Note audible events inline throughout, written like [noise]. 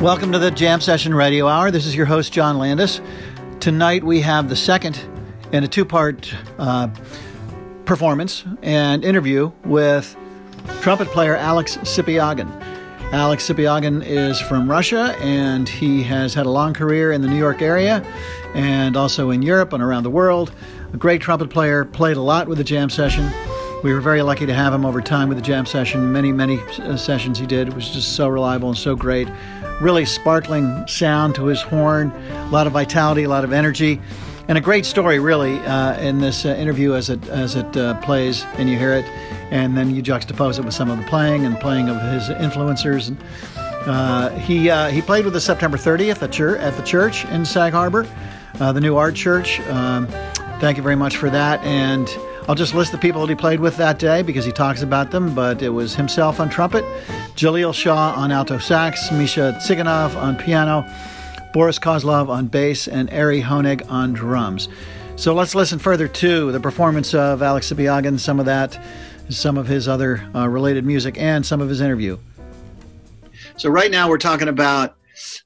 Welcome to the Jam Session Radio Hour. This is your host, John Landis. Tonight we have the second in a two part uh, performance and interview with trumpet player Alex Sipiagin. Alex Sipiagin is from Russia and he has had a long career in the New York area and also in Europe and around the world. A great trumpet player, played a lot with the jam session. We were very lucky to have him over time with the jam session. Many, many uh, sessions he did. It was just so reliable and so great really sparkling sound to his horn, a lot of vitality, a lot of energy, and a great story, really, uh, in this uh, interview as it as it uh, plays and you hear it, and then you juxtapose it with some of the playing and playing of his influencers. And uh, he uh, he played with the September 30th at, church, at the church in Sag Harbor, the new art church. Um, thank you very much for that, and. I'll just list the people that he played with that day because he talks about them, but it was himself on trumpet, Jaleel Shaw on alto sax, Misha Tsiganov on piano, Boris Kozlov on bass, and Ari Hoenig on drums. So let's listen further to the performance of Alex Sipiagin, some of that, some of his other uh, related music, and some of his interview. So right now we're talking about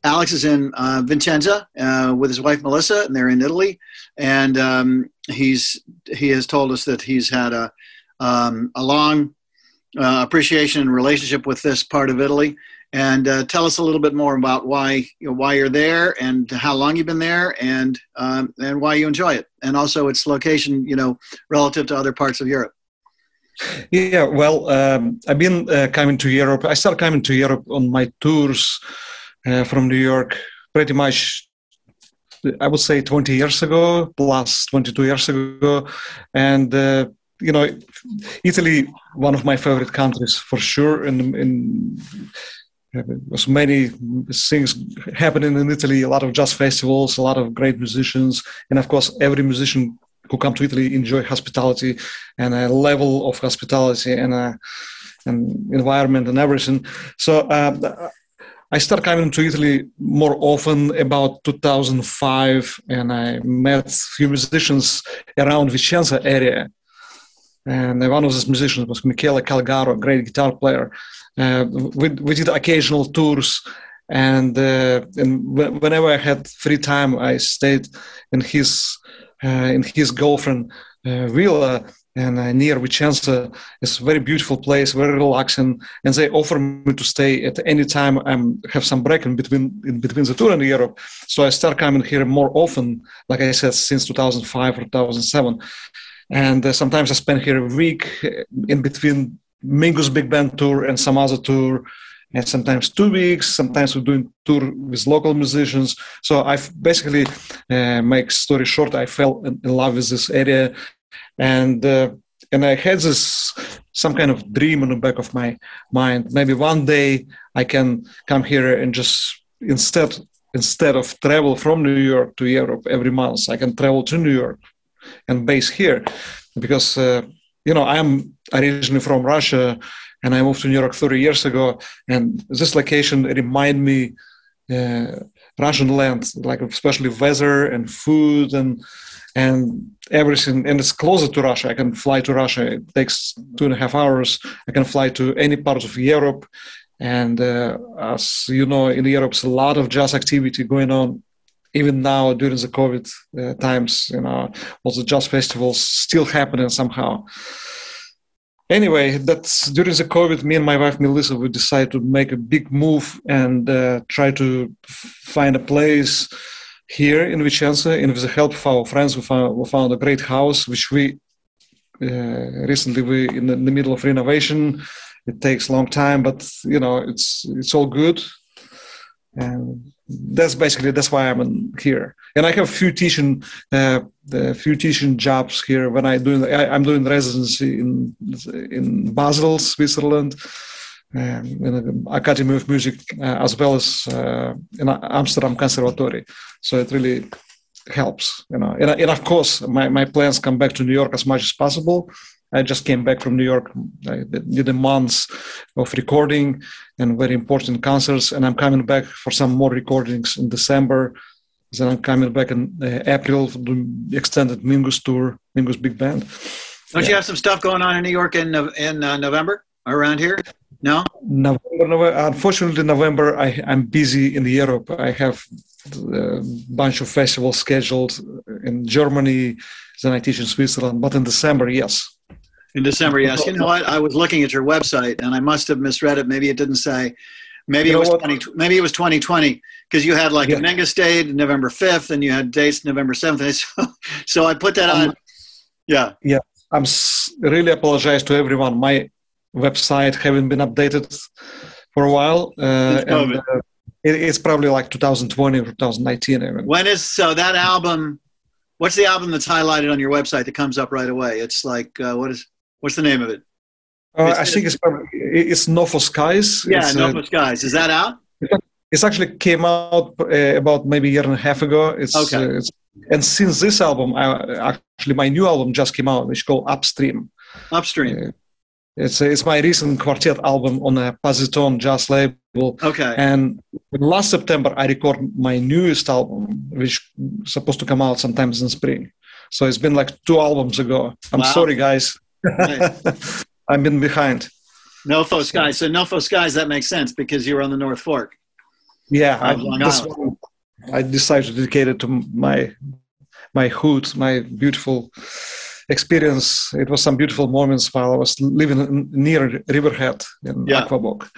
Alex is in uh, Vicenza uh, with his wife Melissa, and they're in Italy. And um, he's he has told us that he's had a um, a long uh, appreciation and relationship with this part of Italy. And uh, tell us a little bit more about why you know, why you're there and how long you've been there and um, and why you enjoy it, and also its location, you know, relative to other parts of Europe. Yeah, well, um, I've been uh, coming to Europe. I started coming to Europe on my tours uh, from New York pretty much I would say 20 years ago, plus 22 years ago. And, uh, you know, Italy, one of my favorite countries for sure. And in, there's many things happening in Italy, a lot of jazz festivals, a lot of great musicians. And of course, every musician who come to Italy enjoy hospitality and a level of hospitality and a, and environment and everything. So uh, I started coming to Italy more often about 2005, and I met a few musicians around Vicenza area. And one of those musicians was Michele Calgaro, a great guitar player. Uh, we, we did occasional tours, and, uh, and whenever I had free time, I stayed in his uh, in his girlfriend uh, villa and uh, near Vicenza. is a very beautiful place, very relaxing, and they offer me to stay at any time I have some break in between in between the tour in Europe. So I start coming here more often, like I said, since 2005 or 2007. And uh, sometimes I spend here a week in between Mingus Big Band tour and some other tour and sometimes two weeks. Sometimes we're doing tour with local musicians. So I've basically, uh, make story short, I fell in love with this area and uh, and I had this some kind of dream in the back of my mind. Maybe one day I can come here and just instead instead of travel from New York to Europe every month, I can travel to New York and base here because uh, you know I'm originally from Russia and I moved to New York 30 years ago, and this location remind me. Uh, Russian land, like especially weather and food and and everything and it's closer to russia. I can fly to russia. It takes two and a half hours. I can fly to any part of europe. And uh, as you know in europe there's a lot of jazz activity going on even now during the covid uh, times. You know all the jazz festivals still happening somehow. Anyway that's during the covid me and my wife melissa we decided to make a big move and uh, try to find a place here in Vicenza, and with the help of our friends, we found, we found a great house which we uh, recently we in the, in the, middle of renovation. It takes a long time, but you know it's it's all good, and that's basically that's why I'm here. And I have a few teaching uh, a few teaching jobs here when I doing I, am doing residency in in Basel, Switzerland um, in the Academy of Music uh, as well as uh, in Amsterdam Conservatory. So it really helps, you know. And, and, of course, my, my plans come back to New York as much as possible. I just came back from New York. I did a month of recording and very important concerts, and I'm coming back for some more recordings in December. Then I'm coming back in uh, April for the extended Mingus tour, Mingus Big Band. Don't yeah. you have some stuff going on in New York in in uh, November? Around here? No. November, November unfortunately, November I, I'm busy in Europe. I have a bunch of festivals scheduled in Germany. Then I teach in Switzerland. But in December, yes. In December, yes. You know what? I was looking at your website and I must have misread it. Maybe it didn't say. Maybe you it was 20, maybe it was 2020 because you had like yeah. a mega state November 5th and you had dates November 7th. So, [laughs] so I put that on. Yeah. Yeah. I'm really apologize to everyone. My website haven't been updated for a while. Uh, and, uh, it, it's probably like 2020 or 2019. Even. When is so that album? What's the album that's highlighted on your website that comes up right away? It's like uh, what is what's the name of it? Uh, I think it's probably, it's NoFo Skies. Yeah, it's, uh, NoFo Skies. Is that out? It's actually came out uh, about maybe a year and a half ago. It's, okay. Uh, it's, and since this album, I, actually my new album just came out, which is called Upstream. Upstream. It's it's my recent quartet album on a Posi-Tone jazz label. Okay. And last September, I recorded my newest album, which is supposed to come out sometimes in spring. So it's been like two albums ago. I'm wow. sorry, guys. I've been [laughs] behind. NoFo Skies. So NoFo Skies, that makes sense because you were on the North Fork. Yeah, I, one, I decided to dedicate it to my my hood, my beautiful experience. It was some beautiful moments while I was living near Riverhead in yeah. Aquebogue.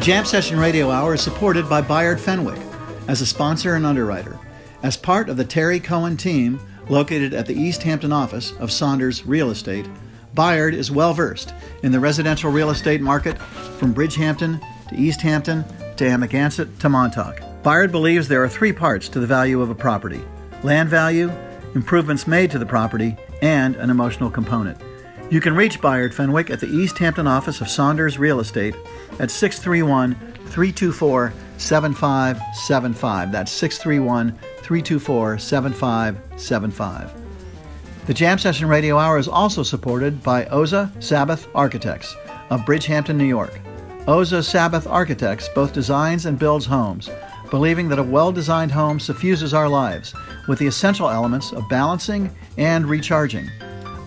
The Jam Session Radio Hour is supported by Bayard Fenwick as a sponsor and underwriter. As part of the Terry Cohen team located at the East Hampton office of Saunders Real Estate, Bayard is well versed in the residential real estate market from Bridgehampton to East Hampton to Amagansett to Montauk. Bayard believes there are three parts to the value of a property land value, improvements made to the property, and an emotional component. You can reach Bayard Fenwick at the East Hampton office of Saunders Real Estate at 631 324 7575. That's 631 324 7575. The Jam Session Radio Hour is also supported by Oza Sabbeth Architects of Bridgehampton, New York. Oza Sabbeth Architects both designs and builds homes, believing that a well designed home suffuses our lives with the essential elements of balancing and recharging.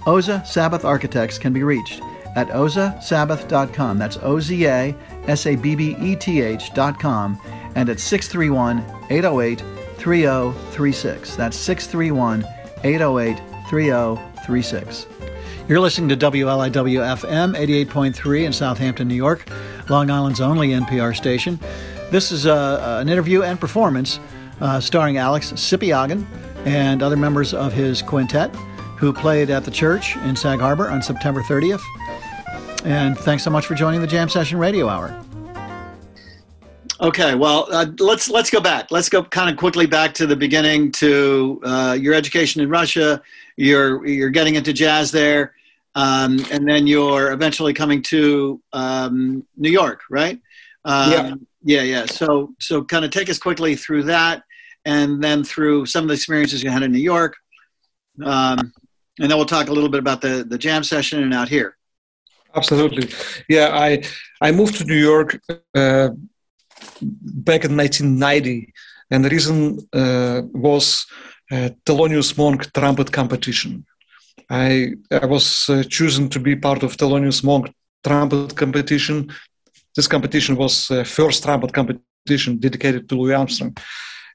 Oza Sabbeth Architects can be reached at ozasabbeth.com. That's O Z A S A B B E T H.com and at 631 808 3036. That's 631 808 3036. You're listening to WLIW FM 88.3 in Southampton, New York, Long Island's only NPR station. This is uh, an interview and performance uh, starring Alex Sipiagin and other members of his quintet who played at the church in Sag Harbor on September 30th. And thanks so much for joining the Jam Session Radio Hour. Okay, well, uh, let's let's go back. Let's go kind of quickly back to the beginning to uh, your education in Russia. You're you're getting into jazz there, um, and then you're eventually coming to um, New York, right? Um, yeah, yeah, yeah. So so kind of take us quickly through that, and then through some of the experiences you had in New York, um, and then we'll talk a little bit about the the jam session and out here. Absolutely, yeah. I I moved to New York uh, back in 1990, and the reason uh, was uh, Thelonious Monk trumpet competition. I I was uh, chosen to be part of Thelonious Monk trumpet competition. This competition was uh, first trumpet competition dedicated to Louis Armstrong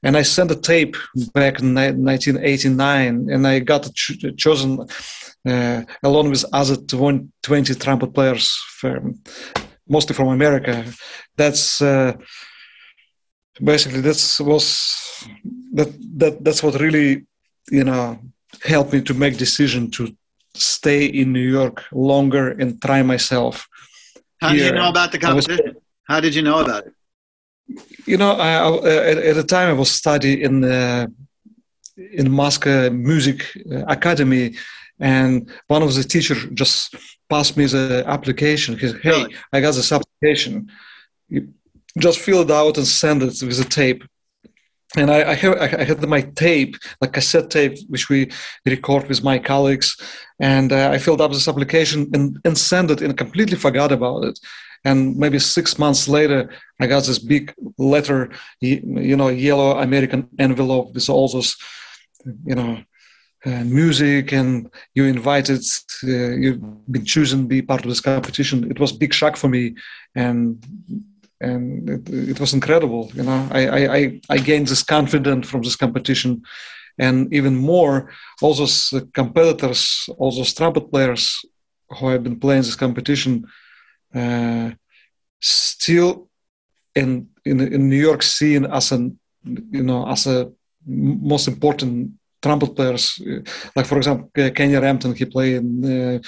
and I sent a tape back in 1989, and I got ch- chosen uh, along with other 20 trumpet players, from, mostly from America. That's uh, basically that's was that that that's what really you know helped me to make decision to stay in New York longer and try myself. How did you know about the competition? Was, How did you know about it? You know, I, I, at, at, the time I was studying in uh, in Moscow Music Academy, and one of the teachers just passed me the application. He said, "Hey, I got this application. You just fill it out and send it with a tape." And I, I, have, I had my tape, like cassette tape, which we record with my colleagues, and uh, I filled up this application and, and sent it, and completely forgot about it and maybe six months later i got this big letter you know yellow american envelope with all those you know uh, music and you invited uh, you've been chosen to be part of this competition. It was big shock for me and and it, it was incredible you know. I, I i gained this confidence from this competition. And even more all those competitors all those trumpet players who have been playing this competition uh, still in, in in New York scene as an you know as a most important trumpet players. Uh, like for example, Kenny Rampton, he played in uh,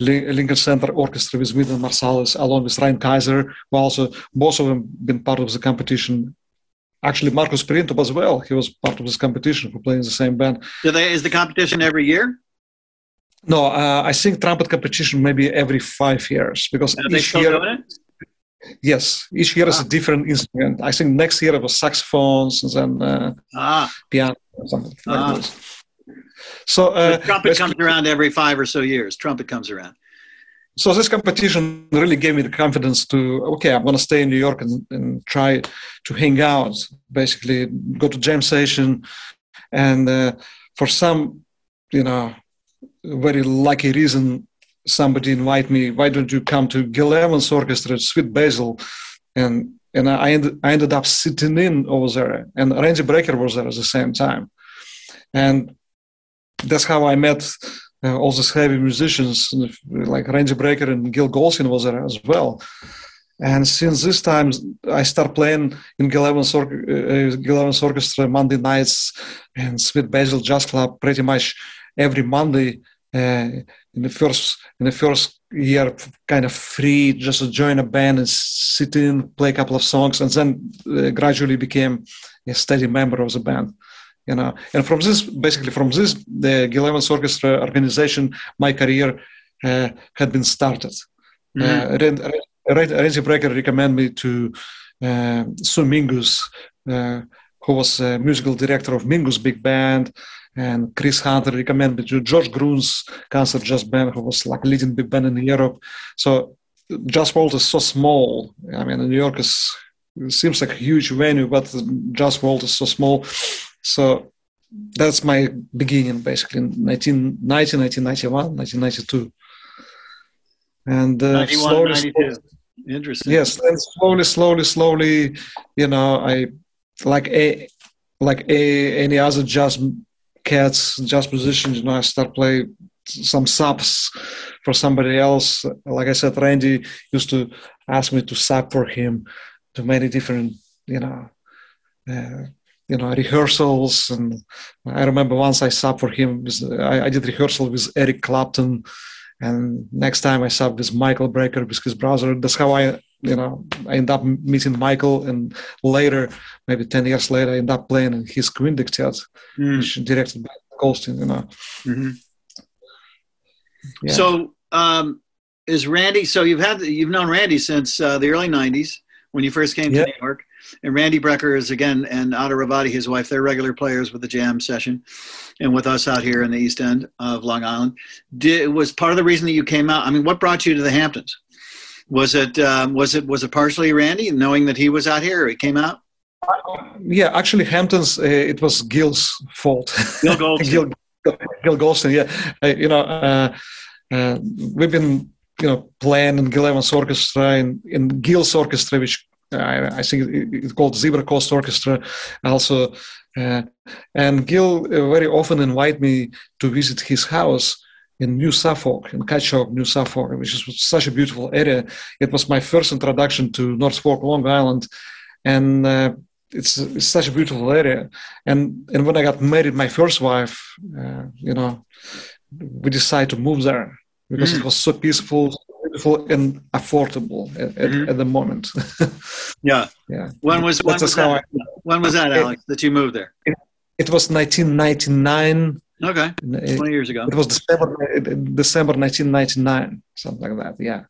Lincoln Center Orchestra with Wynton Marsalis, along with Ryan Kisor who also both of them been part of the competition. Actually, Marcus Printup as well. He was part of this competition. Played in the same band. Is the competition every year? No, uh, I think trumpet competition maybe every five years because each year. Yes, each year ah. is a ah. different instrument. I think next year it was saxophones and then uh, ah. piano or something ah. like this. So uh, trumpet comes around every five or so years. Trumpet comes around. So this competition really gave me the confidence to okay, I'm going to stay in New York and, and try to hang out. Basically, go to jam session, and uh, for some, you know, very lucky reason, somebody invite me, why don't you come to Gil Evans Orchestra? Sweet Basil? And and I ended, I ended up sitting in over there, and Randy Brecker was there at the same time, and that's how I met uh, all these heavy musicians like Randy Brecker and Gil Golson was there as well, And since this time, I start playing in Gil Evans, or- uh, Gil Evans Orchestra Monday nights and Sweet Basil Jazz Club pretty much every Monday. Uh, in the first in the first year, kind of free, just to join a band and sit in, play a couple of songs, and then uh, gradually became a steady member of the band. You know, and from this, basically from this, the Gil Evans Orchestra organization, my career uh, had been started. Mm-hmm. Uh, Randy Brecker recommended me to uh, Sue Mingus, uh, who was uh, musical director of Mingus Big Band, and Chris Hunter recommended me to George Gruntz's concert jazz band, who was like leading big band in Europe. So jazz world is so small. I mean, New York is seems like a huge venue, but jazz world is so small. So that's my beginning, basically, in 1990, 1991, 1992 and uh, 91, slowly, slowly, interesting yes and slowly slowly slowly you know i like a like a any other jazz cats just musicians you know i start play some subs for somebody else. Like i said randy used to ask me to sub for him to many different you know uh, you know rehearsals. And i remember once i sub for him I, I did rehearsal with eric clapton. And next time I sub with Michael Brecker with his brother. That's how I, you know, I end up meeting Michael, and later, maybe ten years later, I end up playing in his Quindectet, mm. which directed by Goldstein. You know. Mm-hmm. Yeah. So, um, is Randy? So you've had you've known Randy since uh, the early '90s when you first came yeah. to New York. And Randy Brecker is again, and Ada Rovatti, his wife, they're regular players with the jam session and with us out here in the East End of Long Island. Did, was part of the reason that you came out? I mean, what brought you to the Hamptons? Was it um, was it was it partially Randy knowing that he was out here? He came out. Yeah, actually, Hamptons. Uh, it was Gil's fault. Gil Goldstein. [laughs] Gil, Gil Goldstein. Yeah, uh, you know, uh, uh, we've been you know playing in Gil Evans Orchestra in, in Gil's orchestra, which I, I think it's called Zebracoustic Orchestra also. Uh, and Gil uh, very often invite me to visit his house in New Suffolk, in Cutchogue, New Suffolk, which is such a beautiful area. It was my first introduction to North Fork, Long Island, and uh, it's, it's, such a beautiful area. And and when I got married, my first wife, uh, you know, we decided to move there because mm. it was so peaceful, beautiful and affordable at, mm-hmm. at the moment. [laughs] yeah. Yeah. When was when was, that, I, when was that, Alex, it, that you moved there? It, it was 1999. Okay. 20 years ago. It was December, December 1999, something like that. Yeah.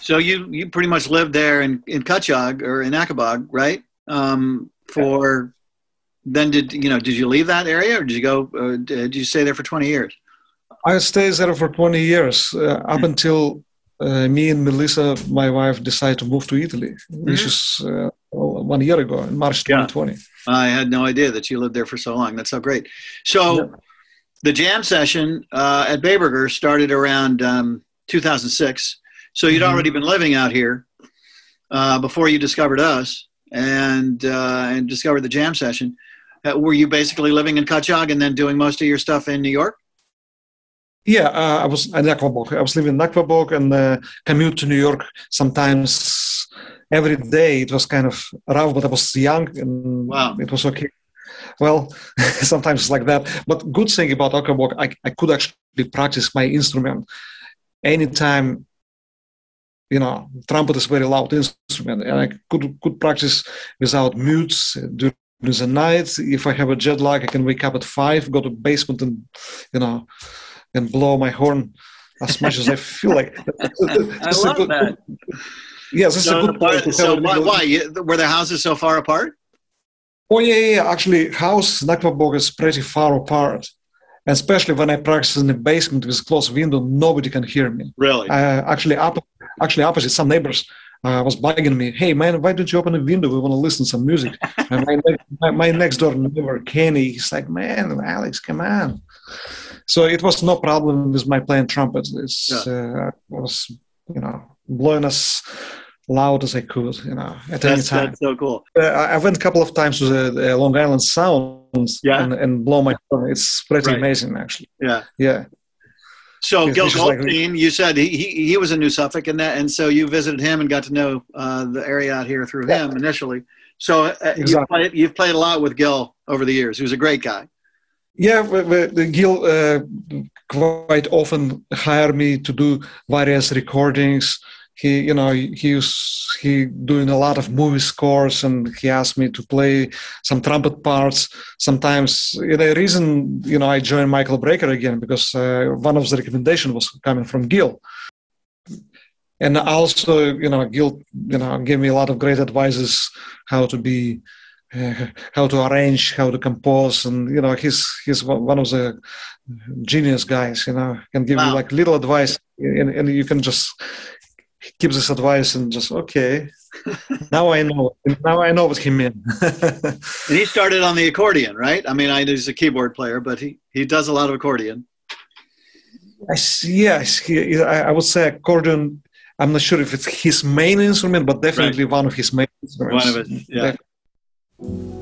So you you pretty much lived there in in Cutchogue or in Aquebogue, right? Um, for then did you know did you leave that area or did you go uh, did you stay there for 20 years? I stayed there for 20 years uh, up mm-hmm. until uh, me and Melissa, my wife, decided to move to Italy, mm-hmm. which is uh, one year ago in March 2020. Yeah. I had no idea that you lived there for so long. That's so great. So, yeah. The jam session uh, at Bayburger started around um, 2006. So you'd mm-hmm. already been living out here uh, before you discovered us and uh, and discovered the jam session. Uh, were you basically living in Cutchogue and then doing most of your stuff in New York? Yeah, uh, I was in Aquebogue. I was living in Aquebogue and uh, commute to New York sometimes every day. It was kind of rough, but I was young and wow. it was okay. Well, [laughs] sometimes it's like that. But good thing about Aquebogue, I, I could actually practice my instrument anytime. You know, trumpet is very loud instrument, and I could could practice without mutes during the night. If I have a jet lag, I can wake up at five, go to basement, and you know and blow my horn as much as I feel like. [laughs] [laughs] I love good, that. Yes, this so is a good point. So why, why? Were the houses so far apart? Oh yeah, yeah. Actually, house Nakvabog is pretty far apart. Especially when I practice in the basement with closed window, nobody can hear me. Really? Uh, actually, up, actually opposite. Some neighbors uh, was bugging me. Hey man, why don't you open the window? We want to listen to some music. [laughs] and my, my, my next door neighbor Kenny, he's like, man, Alex, come on so it was no problem with my playing trumpet. It yeah. uh, was, you know, blowing as loud as I could, you know, at that's, any time. That's so cool. Uh, I went a couple of times to the, the Long Island Sounds yeah. and, and blow my horn. It's pretty right. amazing, actually. Yeah. Yeah. So Gil Goldstein, like, you said he, he, he was in New Suffolk, and that, and so you visited him and got to know uh, the area out here through him initially. So uh, exactly. you've, played, you've played a lot with Gil over the years. He was a great guy. Yeah, the Gil uh, quite often hire me to do various recordings he you know he was he doing a lot of movie scores and he asked me to play some trumpet parts. Sometimes the reason you know i joined michael brecker again because uh, one of the recommendation was coming from gil. And also you know gil you know gave me a lot of great advices how to be uh, how to arrange how to compose. And you know he's he's one of the genius guys you know can give wow. you like little advice and, and you can just gives us advice and just okay. Now i know now i know what he meant. [laughs] And he started on the accordion right? I mean i know he's a keyboard player but he he does a lot of accordion. I see, yes he, I, would say accordion i'm not sure if it's his main instrument but definitely right. one of his main instruments. One of it yeah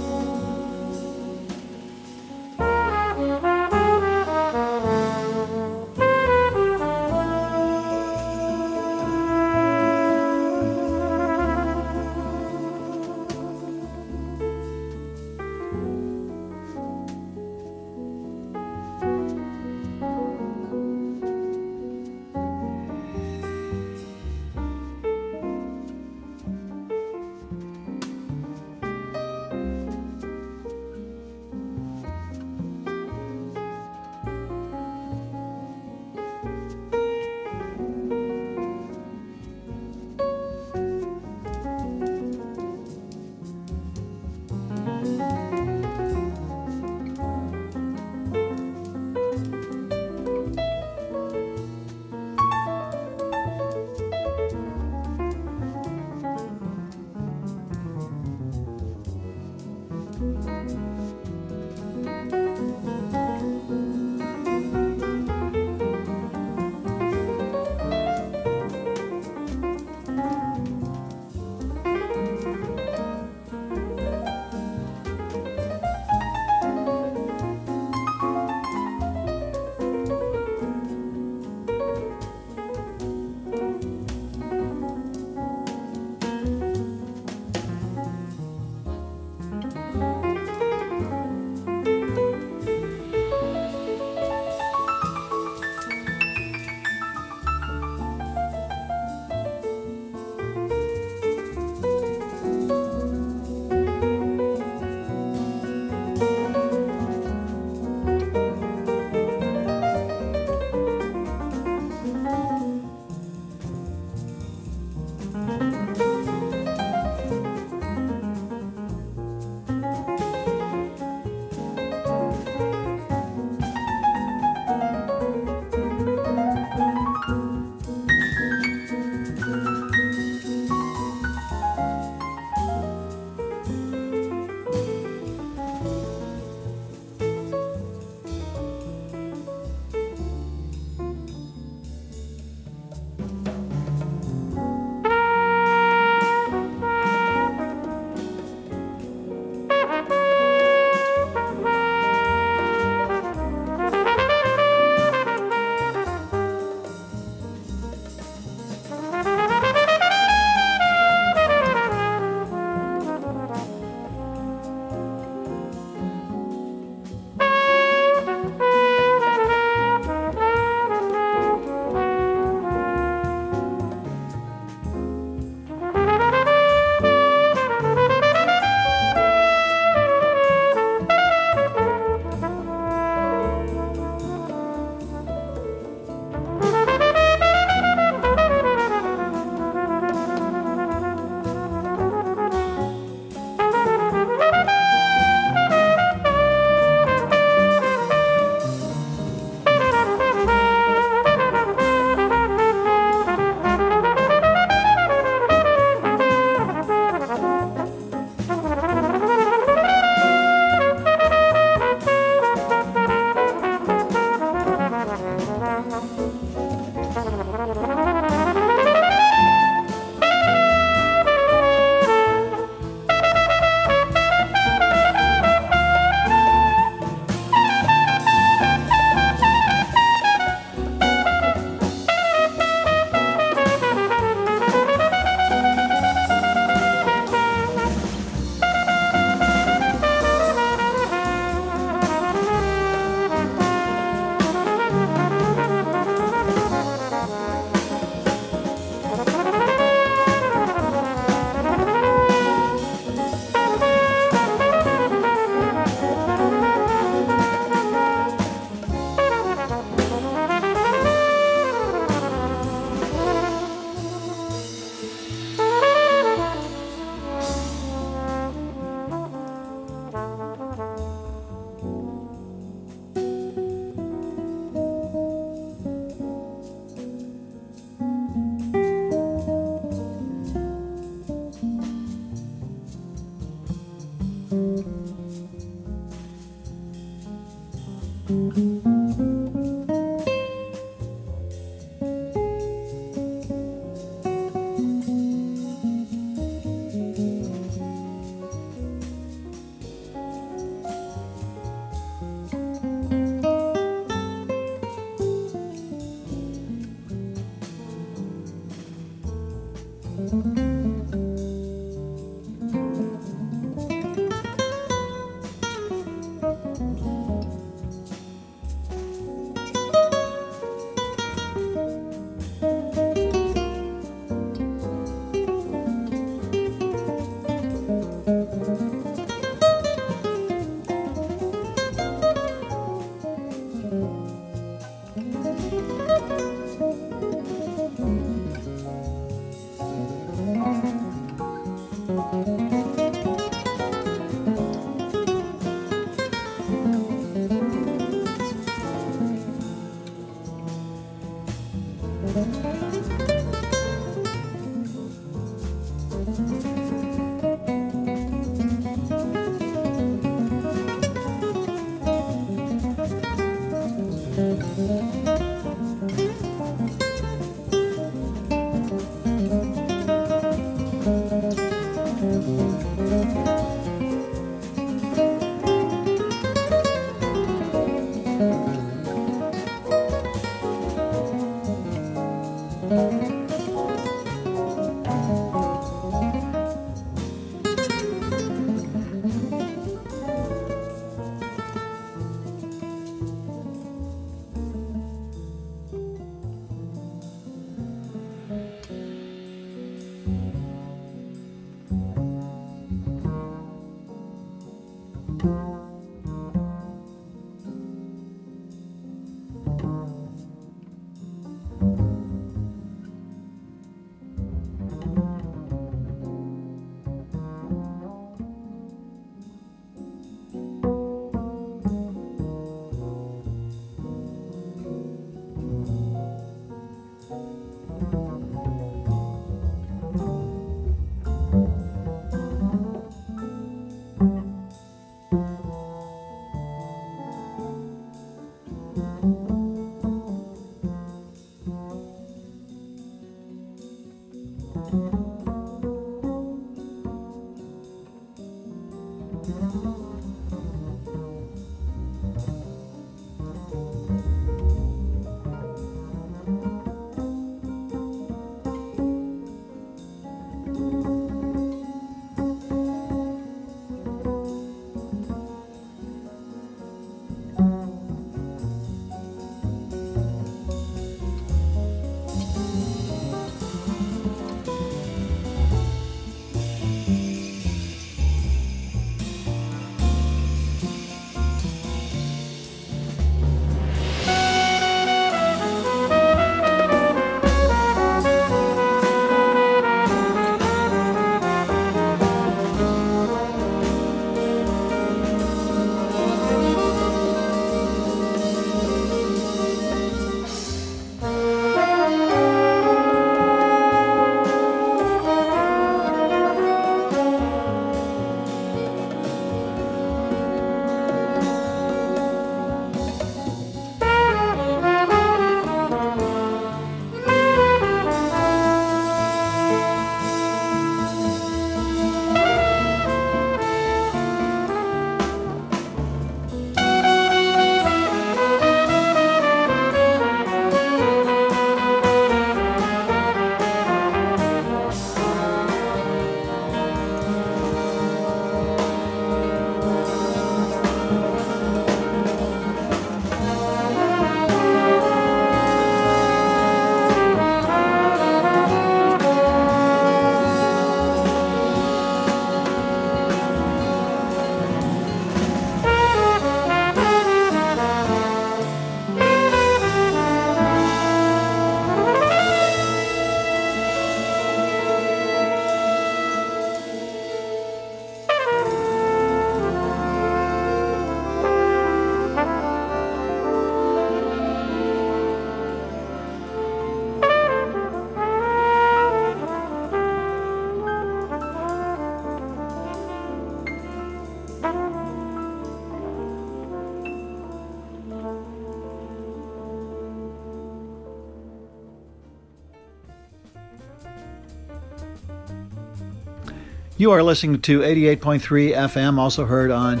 You are listening to 88.3 FM, also heard on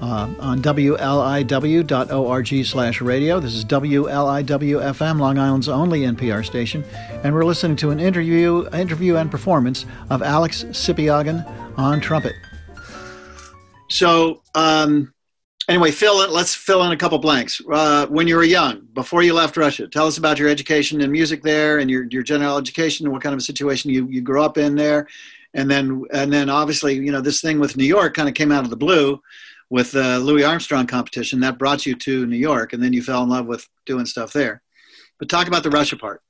uh, on WLIW.org slash radio. This is WLIW FM, Long Island's only NPR station, and we're listening to an interview, interview and performance of Alex Sipiagin on trumpet. So, um, anyway, fill it. Let's fill in a couple blanks. Uh, when you were young, before you left Russia, tell us about your education and music there, and your your general education, and what kind of a situation you you grew up in there, and then and then obviously, you know, this thing with New York kind of came out of the blue with the Louis Armstrong competition. That brought you to New York, and then you fell in love with doing stuff there. But talk about the Russia part.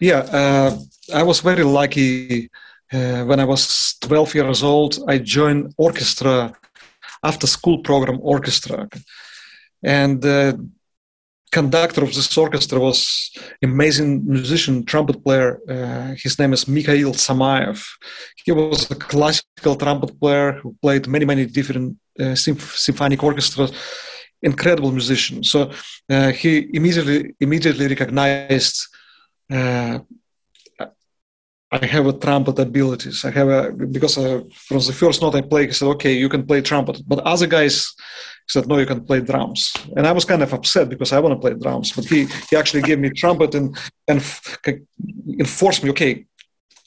Yeah, uh, I was very lucky. Uh, when I was 12 years old, I joined orchestra, after school program orchestra, and the conductor of this orchestra was amazing musician, trumpet player. Uh, his name is Mikhail Samayev. He was a classical trumpet player who played many, many different uh, symphonic orchestras incredible musician so uh, he immediately immediately recognized uh, I have a trumpet abilities. I have a because uh, from the first note I play, he said, "Okay, you can play trumpet." But other guys said, "No, you can play drums." And I was kind of upset because I want to play drums. But he he actually gave me trumpet and and enforced me. Okay,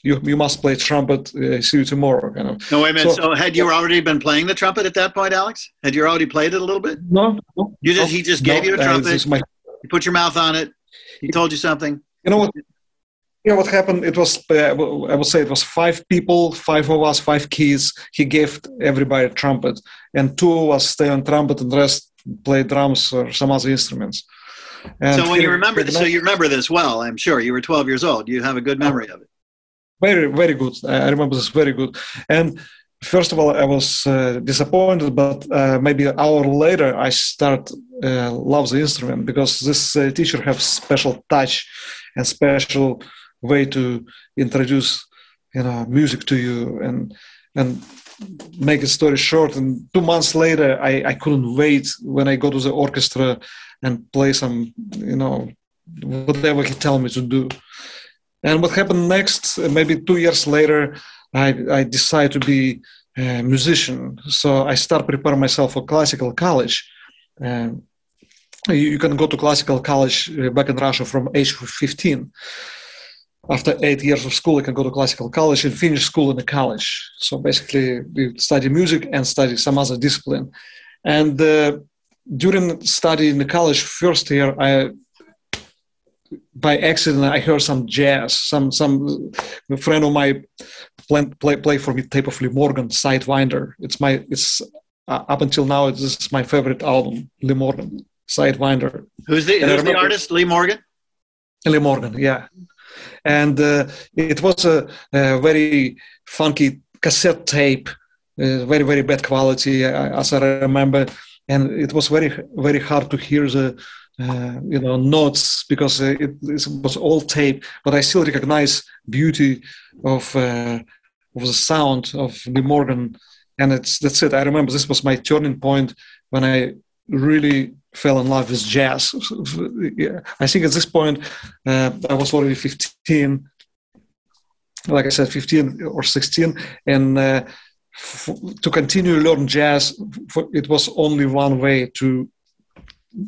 you you must play trumpet. Uh, see you tomorrow. Kind of. No, wait a minute. So, so, had you already been playing the trumpet at that point, Alex? Had you already played it a little bit? No, no. You just no, he just gave no, you a trumpet. My... You put your mouth on it. He told you something. You know what? Yeah, what happened? It was uh, I would say it was five people, five of us, five kids. He gave everybody a trumpet, and two of us stay on trumpet, and the rest play drums or some other instruments. And so when you remember, this, so you remember this well, I'm sure. You were 12 years old. You have a good memory of it very very good i remember this very good and first of all i was uh, disappointed but uh, maybe an hour later i start uh, love the instrument because this uh, teacher has special touch and special way to introduce you know music to you and and make a story short and two months later i i couldn't wait when i go to the orchestra and play some you know whatever he tell me to do and what happened next, uh, maybe two years later, I, I decided to be a musician. So I start preparing myself for classical college. You, you, can go to classical college uh, back in Russia from age 15. After eight years of school, I can go to classical college and finish school in the college. So basically, you study music and study some other discipline. And uh, during study in the college first year, I by accident I heard some jazz. Some some friend of mine play play, play for me tape of Lee Morgan Sidewinder. It's my it's uh, up until now this is my favorite album, Lee Morgan Sidewinder. Who's the who's the artist? Lee Morgan. Lee Morgan, yeah. And uh, it was a, a, very funky cassette tape, uh, very very bad quality, as I remember, and it was very very hard to hear the uh, you know notes because uh, it, it, was all tape. But i still recognize beauty of uh, of the sound of the morgan. And it's that's it. I remember this was my turning point when i really fell in love with jazz [laughs] i think at this point uh, i was already 15 like i said 15 or 16 and uh, f- to continue learn jazz it was only one way to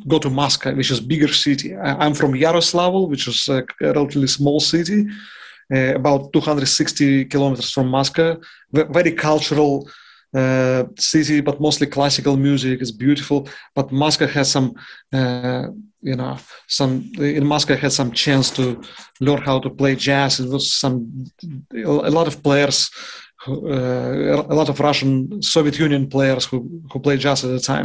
go to Moscow, which is bigger city. I'm from Yaroslavl, which is a relatively small city, uh, about 260 kilometers from Moscow. Very cultural uh, city, but mostly classical music. is beautiful, but Moscow has some, uh, you know, some in Moscow had some chance to learn how to play jazz. It was some a lot of players uh, a lot of Russian Soviet Union players who, who played jazz at the time.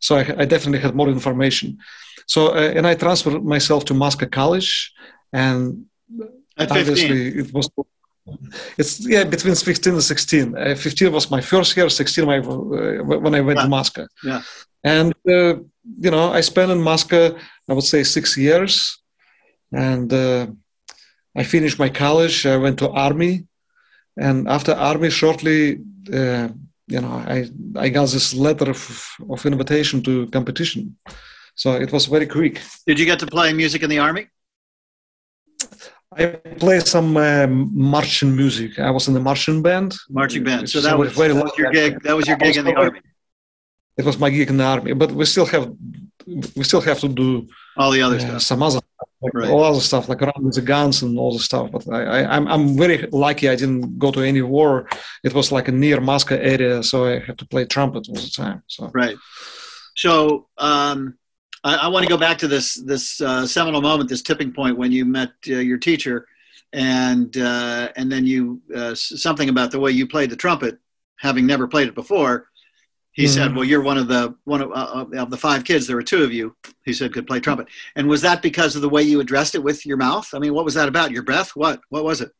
So I, I definitely had more information. So uh, and I transferred myself to Moscow College, and obviously 15. it was. It's yeah between 15 and 16. Uh, 15 was my first year. 16 my, uh, when I went to Moscow. Yeah. And uh, you know I spent in Moscow I would say six years, and uh, I finished my college. I went to army and after army shortly uh, you know i i got this letter of, of invitation to competition so it was very quick did you get to play music in the army I play some um, marching music. I was in the marching band. Marching band. So that was, very that was your gig. That was your gig in the army. It was my gig in the army, but we still have we still have to do all the other uh, stuff. Some other like right. all other stuff, like around with the guns and all the stuff. But I, I, I'm I'm very lucky. I didn't go to any war. It was like a near Moscow area, so I had to play trumpet all the time. So right. So um, I, I want to go back to this this uh, seminal moment, this tipping point when you met uh, your teacher, and uh, and then you uh, something about the way you played the trumpet, having never played it before. He mm-hmm. said, "Well, you're one of the one of, uh, of the five kids. There were two of you." He said, "Could play trumpet." And was that because of the way you addressed it with your mouth? I mean, what was that about? Your breath? What? What was it?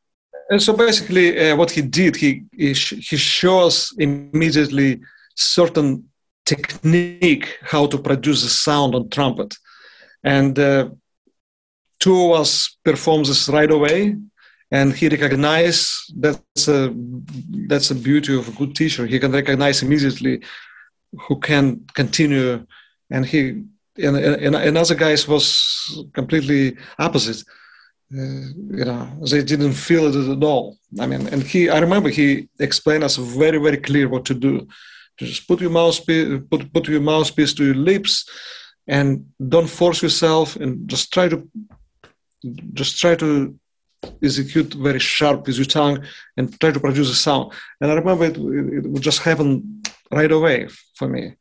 And so basically, uh, what he did, he he, he shows immediately certain technique how to produce a sound on trumpet. And uh, two of us performed this right away and he recognized that's a that's a beauty of a good teacher. He can recognize immediately who can continue and he and, and, and other guys was completely opposite. Uh, you know they didn't feel it at all. I mean and he i remember he explained us very very clear what to do just put your mouthpiece, put, put your mouthpiece to your lips, and don't force yourself, and just try to, just try to execute very sharp with your tongue and try to produce a sound. And I remember it, it would just happen right away for me.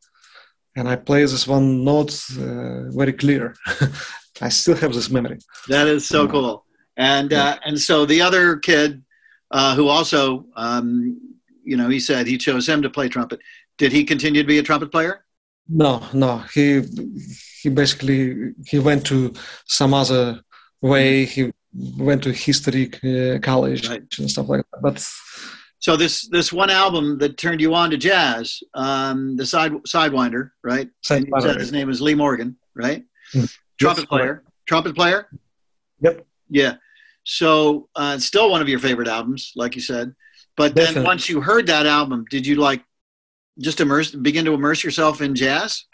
And I play this one note uh, very clear. [laughs] I still have this memory. That is so cool. And uh, and so the other kid uh, who also, um, you know, he said he chose him to play trumpet. Did he continue to be a trumpet player? No, no. He he basically he went to some other way. He went to history uh, college right. and stuff like that. But so this this one album that turned you on to jazz, um, the side Sidewinder, right? Sidewinder. His name is Lee Morgan, right? Mm. Trumpet yes, player. Right. Trumpet player. Yep. Yeah. So uh, still one of your favorite albums, like you said. But then Definitely. once you heard that album, did you like just immerse, begin to immerse yourself in jazz?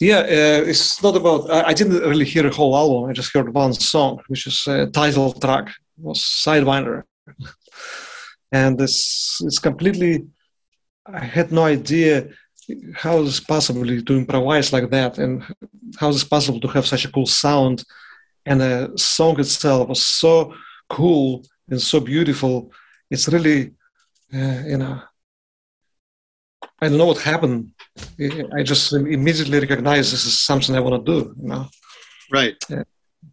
Yeah, uh, it's not about. I, I, didn't really hear a whole album. I just heard one song, which is a title track. It was Sidewinder, [laughs] and it's it's completely. I had no idea how is it possible to improvise like that, and how is it possible to have such a cool sound, and the song itself was so cool and so beautiful. It's really, uh, you know, I don't know what happened. I just immediately recognize this is something I want to do. You know? Right. Yeah.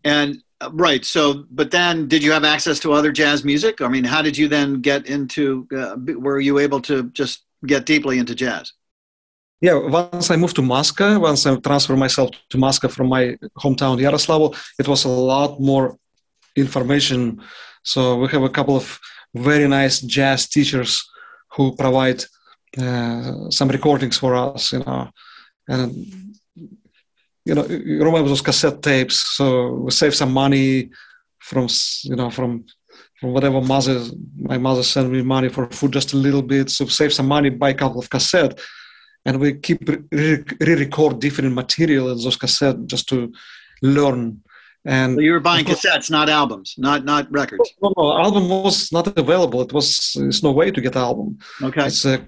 And uh, right. So, but then, did you have access to other jazz music? I mean, how did you then get into? Uh, were you able to just get deeply into jazz? Yeah. Once I moved to Moscow, once I transferred myself to Moscow from my hometown Yaroslavl, it was a lot more information. So we have a couple of very nice jazz teachers who provide Uh, some recordings for us, you know, and you know, you remember those cassette tapes. So we saved some money from, you know, from from whatever mother my mother sent me money for food just a little bit. So save some money, buy a couple of cassette, and we keep re-record different material in those cassette just to learn. And so you were buying course, cassettes, not albums, not not records. No, no, album was not available. It was there's no way to get album. Okay. It's a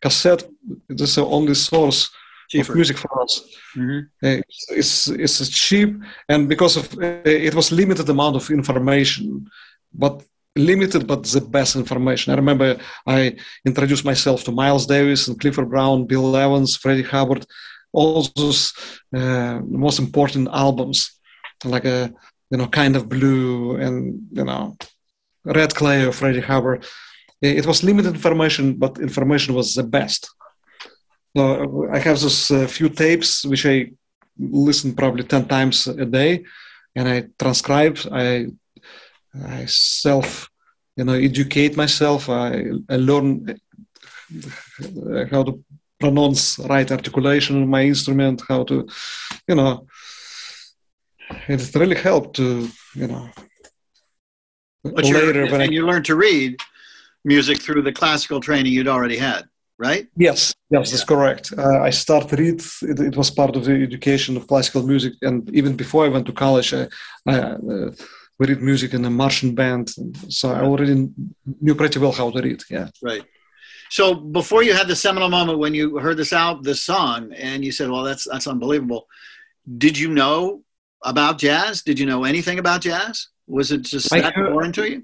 cassette is the only source Cheaper. of music for us. Mm-hmm. Uh, it's, it's cheap, and because of uh, it was limited amount of information, but limited but the best information. I remember I introduced myself to Miles Davis and Clifford Brown, Bill Evans, Freddie Hubbard, all those uh, most important albums, like a you know kind of blue and you know red clay of Freddie Hubbard Eh, it was limited information, but information was the best. So uh, I have those uh, few tapes which I listen probably ten times a day, and I transcribe. I I self you know educate myself. I, I learn uh, how to pronounce right articulation of my instrument. How to you know it really helped to you know. But later, when I, you learn to read music through the classical training you'd already had, right? Yes, yes, that's correct. Uh, I started read. It, it, was part of the education of classical music, and even before I went to college, I, I, uh, we read music in a marching band. So I already knew pretty well how to read. Yeah. Right. So before you had the seminal moment when you heard this out, this song, and you said, "Well, that's that's unbelievable." Did you know about jazz? Did you know anything about jazz? Was it just that heard, foreign to you?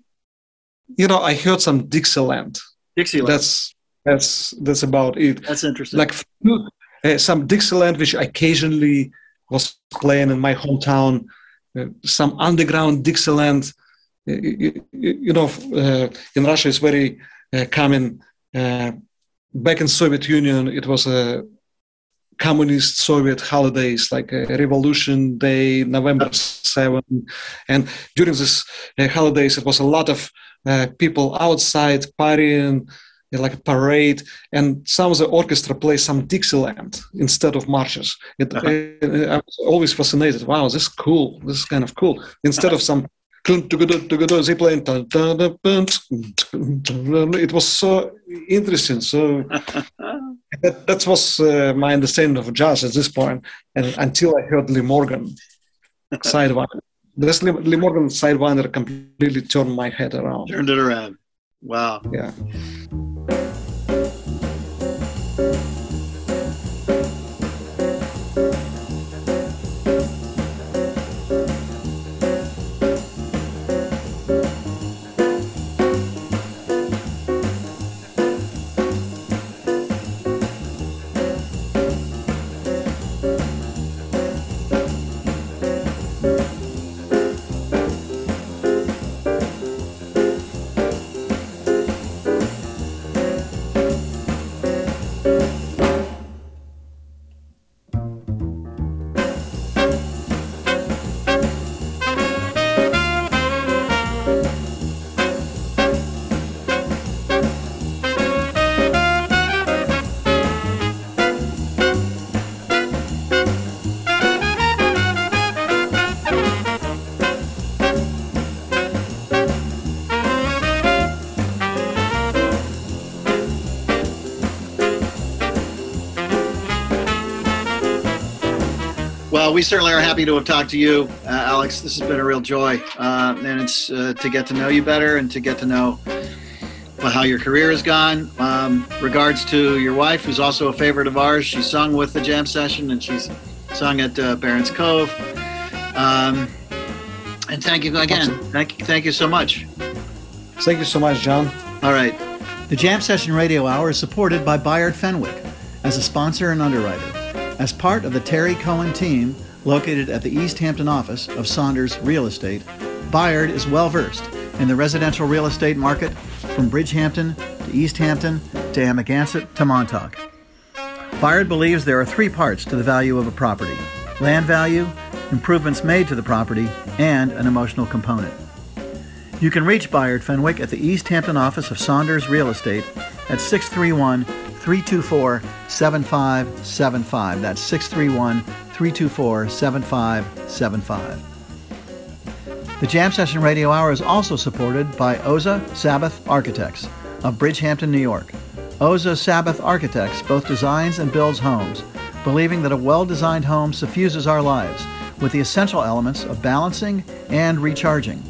You know, I heard some Dixieland. Dixieland. That's that's that's about it. That's interesting. Like uh, some Dixieland, which I occasionally was playing in my hometown. Uh, some underground Dixieland. Uh, you, you, know, uh, in Russia, it's very uh, common. Uh, back in Soviet Union, it was a communist Soviet holidays like uh, Revolution Day, November 7. And during these uh, holidays, it was a lot of uh, people outside partying, like a parade. And some of the orchestra play some Dixieland instead of marches. It, uh-huh. Uh, I was always fascinated. Wow, this is cool. This is kind of cool. Instead of some they playing. It was so interesting. So [laughs] that, that was uh, my understanding of jazz at this point, and until I heard Lee Morgan [laughs] Sidewinder. This Lee, Morgan Sidewinder completely turned my head around. Turned it around. Wow. Yeah. Well, we certainly are happy to have talked to you, uh, Alex. This has been a real joy, uh, and it's uh, to get to know you better and to get to know how your career has gone. Um, regards to your wife, who's also a favorite of ours. She sung with the jam session, and she's sung at uh, Baron's Cove. Um, and thank you again. Thank you, thank you so much. Thank you so much, John. All right. The Jam Session Radio Hour is supported by Bayard Fenwick as a sponsor and underwriter. As part of the Terry Cohen team located at the East Hampton office of Saunders Real Estate, Bayard is well versed in the residential real estate market from Bridgehampton to East Hampton to Amagansett to Montauk. Bayard believes there are three parts to the value of a property land value, improvements made to the property, and an emotional component. You can reach Bayard Fenwick at the East Hampton office of Saunders Real Estate at 631 324 7575. That's 631 324 7575. The Jam Session Radio Hour is also supported by Oza Sabbeth Architects of Bridgehampton, New York. Oza Sabbeth Architects both designs and builds homes, believing that a well designed home suffuses our lives with the essential elements of balancing and recharging.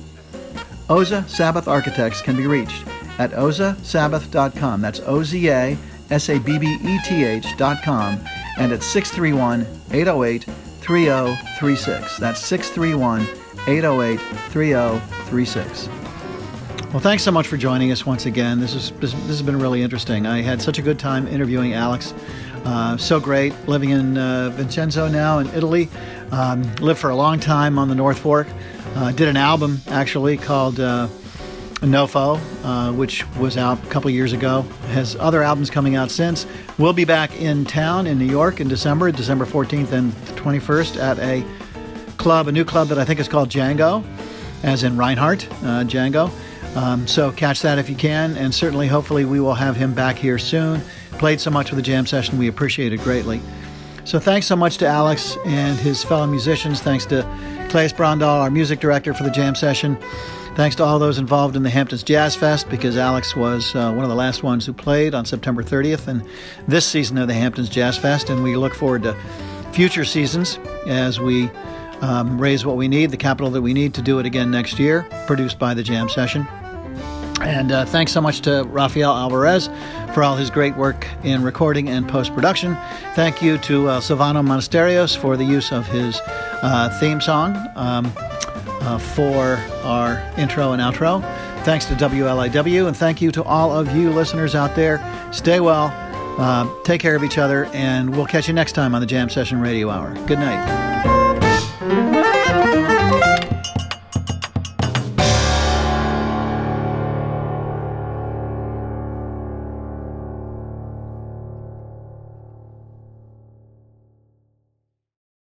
Oza Sabbeth Architects can be reached at ozasabbeth.com. That's O Z A S A B B E T H dot com, and at 631 808 3036. That's 631 808 3036. Well, thanks so much for joining us once again. This, is, this, this has been really interesting. I had such a good time interviewing Alex. Uh, so great living in uh, Vincenzo now in Italy. Um, lived for a long time on the North Fork. Uh, did an album actually called uh, NoFo, uh, which was out a couple years ago, has other albums coming out since. We'll be back in town in New York in December, December 14th and 21st, at a club, a new club that I think is called Django, as in Reinhardt, uh, Django. Um, so catch that if you can, and certainly, hopefully, we will have him back here soon. Played so much with the jam session, we appreciate it greatly. So thanks so much to Alex and his fellow musicians. Thanks to Claes Brondal, our music director for the jam session. Thanks to all those involved in the Hamptons Jazz Fest because Alex was uh, one of the last ones who played on September 30th and this season of the Hamptons Jazz Fest. And we look forward to future seasons as we um, raise what we need, the capital that we need to do it again next year, produced by the Jam Session. And uh, thanks so much to Rafael Alvarez for all his great work in recording and post production. Thank you to uh, Silvano Monasterios for the use of his uh, theme song um, uh, for our intro and outro. Thanks to WLIW, and thank you to all of you listeners out there. Stay well, uh, take care of each other, and we'll catch you next time on the Jam Session Radio Hour. Good night.